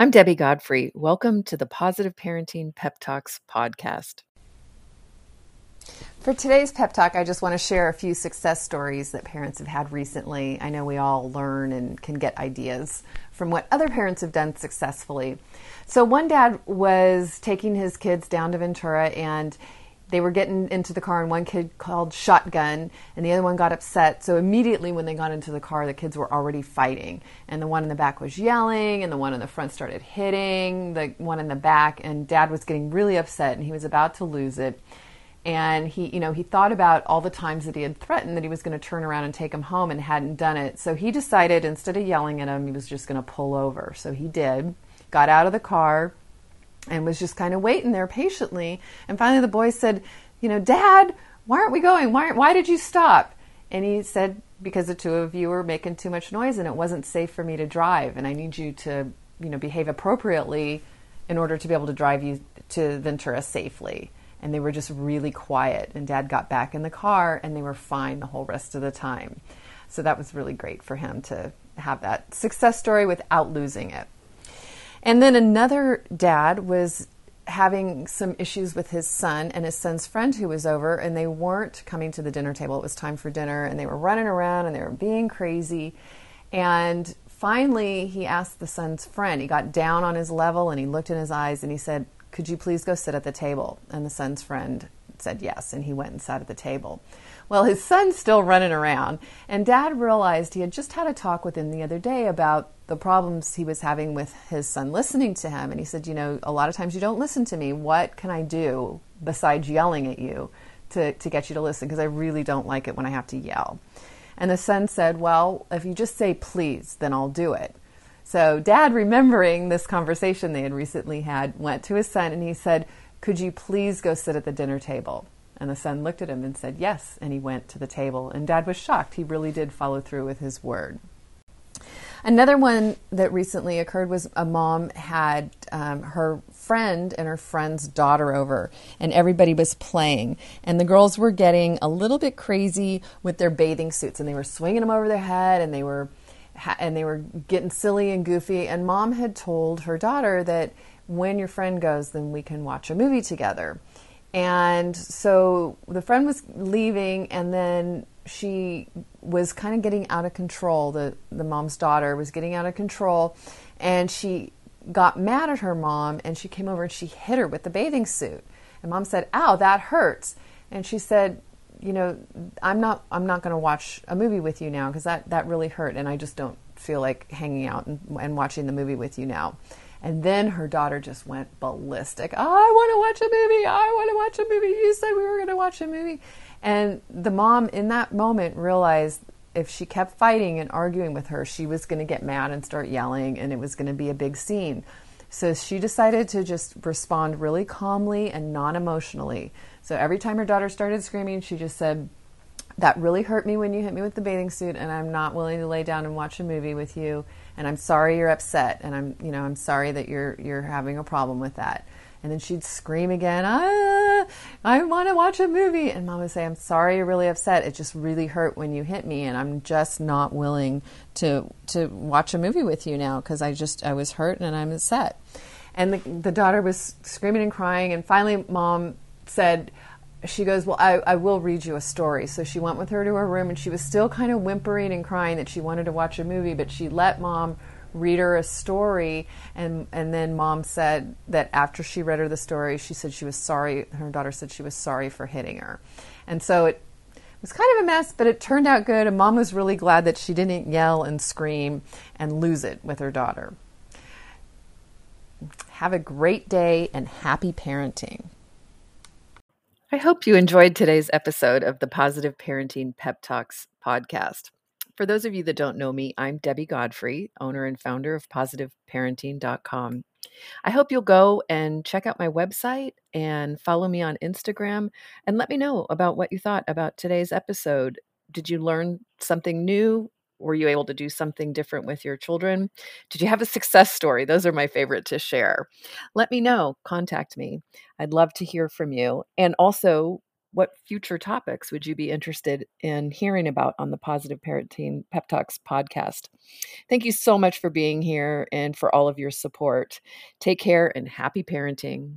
I'm Debbie Godfrey. Welcome to the Positive Parenting Pep Talks podcast. For today's pep talk, I just want to share a few success stories that parents have had recently. I know we all learn and can get ideas from what other parents have done successfully. So, one dad was taking his kids down to Ventura and they were getting into the car and one kid called shotgun and the other one got upset. So immediately when they got into the car the kids were already fighting. And the one in the back was yelling and the one in the front started hitting the one in the back and dad was getting really upset and he was about to lose it. And he you know he thought about all the times that he had threatened that he was going to turn around and take him home and hadn't done it. So he decided instead of yelling at him he was just going to pull over. So he did got out of the car and was just kind of waiting there patiently. And finally, the boy said, You know, Dad, why aren't we going? Why, why did you stop? And he said, Because the two of you were making too much noise and it wasn't safe for me to drive. And I need you to, you know, behave appropriately in order to be able to drive you to Ventura safely. And they were just really quiet. And dad got back in the car and they were fine the whole rest of the time. So that was really great for him to have that success story without losing it. And then another dad was having some issues with his son and his son's friend who was over, and they weren't coming to the dinner table. It was time for dinner, and they were running around and they were being crazy. And finally, he asked the son's friend, he got down on his level and he looked in his eyes and he said, Could you please go sit at the table? And the son's friend said yes, and he went and sat at the table. Well, his son's still running around, and dad realized he had just had a talk with him the other day about the problems he was having with his son listening to him. And he said, You know, a lot of times you don't listen to me. What can I do besides yelling at you to, to get you to listen? Because I really don't like it when I have to yell. And the son said, Well, if you just say please, then I'll do it. So, dad, remembering this conversation they had recently had, went to his son and he said, Could you please go sit at the dinner table? And the son looked at him and said, Yes. And he went to the table. And dad was shocked. He really did follow through with his word. Another one that recently occurred was a mom had um, her friend and her friend's daughter over, and everybody was playing. And the girls were getting a little bit crazy with their bathing suits, and they were swinging them over their head, and they were and they were getting silly and goofy. And mom had told her daughter that when your friend goes, then we can watch a movie together. And so the friend was leaving, and then she was kind of getting out of control. The the mom's daughter was getting out of control, and she got mad at her mom, and she came over and she hit her with the bathing suit. And mom said, "Ow, that hurts." And she said, "You know, I'm not I'm not going to watch a movie with you now because that that really hurt, and I just don't feel like hanging out and, and watching the movie with you now." And then her daughter just went ballistic. I want to watch a movie. I want to watch a movie. You said we were going to watch a movie. And the mom, in that moment, realized if she kept fighting and arguing with her, she was going to get mad and start yelling, and it was going to be a big scene. So she decided to just respond really calmly and non emotionally. So every time her daughter started screaming, she just said, That really hurt me when you hit me with the bathing suit, and I'm not willing to lay down and watch a movie with you and I'm sorry you're upset, and I'm, you know, I'm sorry that you're you're having a problem with that. And then she'd scream again, ah, I want to watch a movie. And mom would say, I'm sorry you're really upset. It just really hurt when you hit me, and I'm just not willing to to watch a movie with you now because I just I was hurt and I'm upset. And the, the daughter was screaming and crying, and finally, mom said, she goes, Well, I, I will read you a story. So she went with her to her room and she was still kind of whimpering and crying that she wanted to watch a movie, but she let mom read her a story. And, and then mom said that after she read her the story, she said she was sorry. Her daughter said she was sorry for hitting her. And so it was kind of a mess, but it turned out good. And mom was really glad that she didn't yell and scream and lose it with her daughter. Have a great day and happy parenting. I hope you enjoyed today's episode of the Positive Parenting Pep Talks podcast. For those of you that don't know me, I'm Debbie Godfrey, owner and founder of positiveparenting.com. I hope you'll go and check out my website and follow me on Instagram and let me know about what you thought about today's episode. Did you learn something new? Were you able to do something different with your children? Did you have a success story? Those are my favorite to share. Let me know. Contact me. I'd love to hear from you. And also, what future topics would you be interested in hearing about on the Positive Parenting Pep Talks podcast? Thank you so much for being here and for all of your support. Take care and happy parenting.